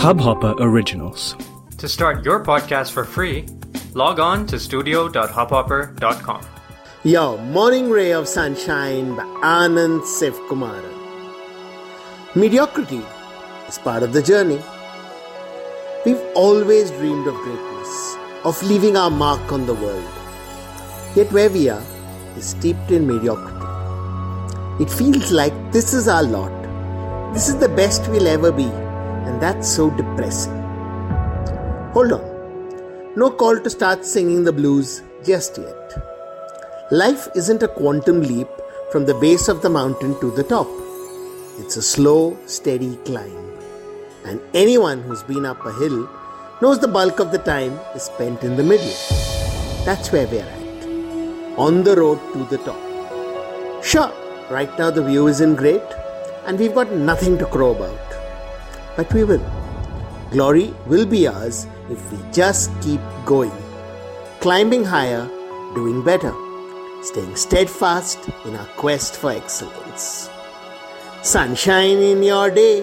Hubhopper Originals. To start your podcast for free, log on to studio.hubhopper.com. Yo, Morning Ray of Sunshine by Anand Sivkumaran. Mediocrity is part of the journey. We've always dreamed of greatness, of leaving our mark on the world. Yet where we are is steeped in mediocrity. It feels like this is our lot. This is the best we'll ever be, and that's so depressing. Hold on. No call to start singing the blues just yet. Life isn't a quantum leap from the base of the mountain to the top. It's a slow, steady climb. And anyone who's been up a hill knows the bulk of the time is spent in the middle. That's where we're at. On the road to the top. Sure, right now the view isn't great, and we've got nothing to crow about. But we will. Glory will be ours if we just keep going. Climbing higher, doing better, staying steadfast in our quest for excellence. Sunshine in your day.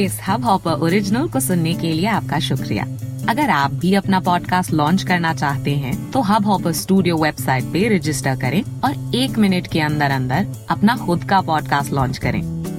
इस Hubhopper original को सुनने के लिए आपका शुक्रिया अगर आप भी अपना पॉडकास्ट लॉन्च करना चाहते हैं तो हब हॉपर स्टूडियो वेबसाइट पे रजिस्टर करें और एक मिनट के अंदर अंदर अपना खुद का पॉडकास्ट लॉन्च करें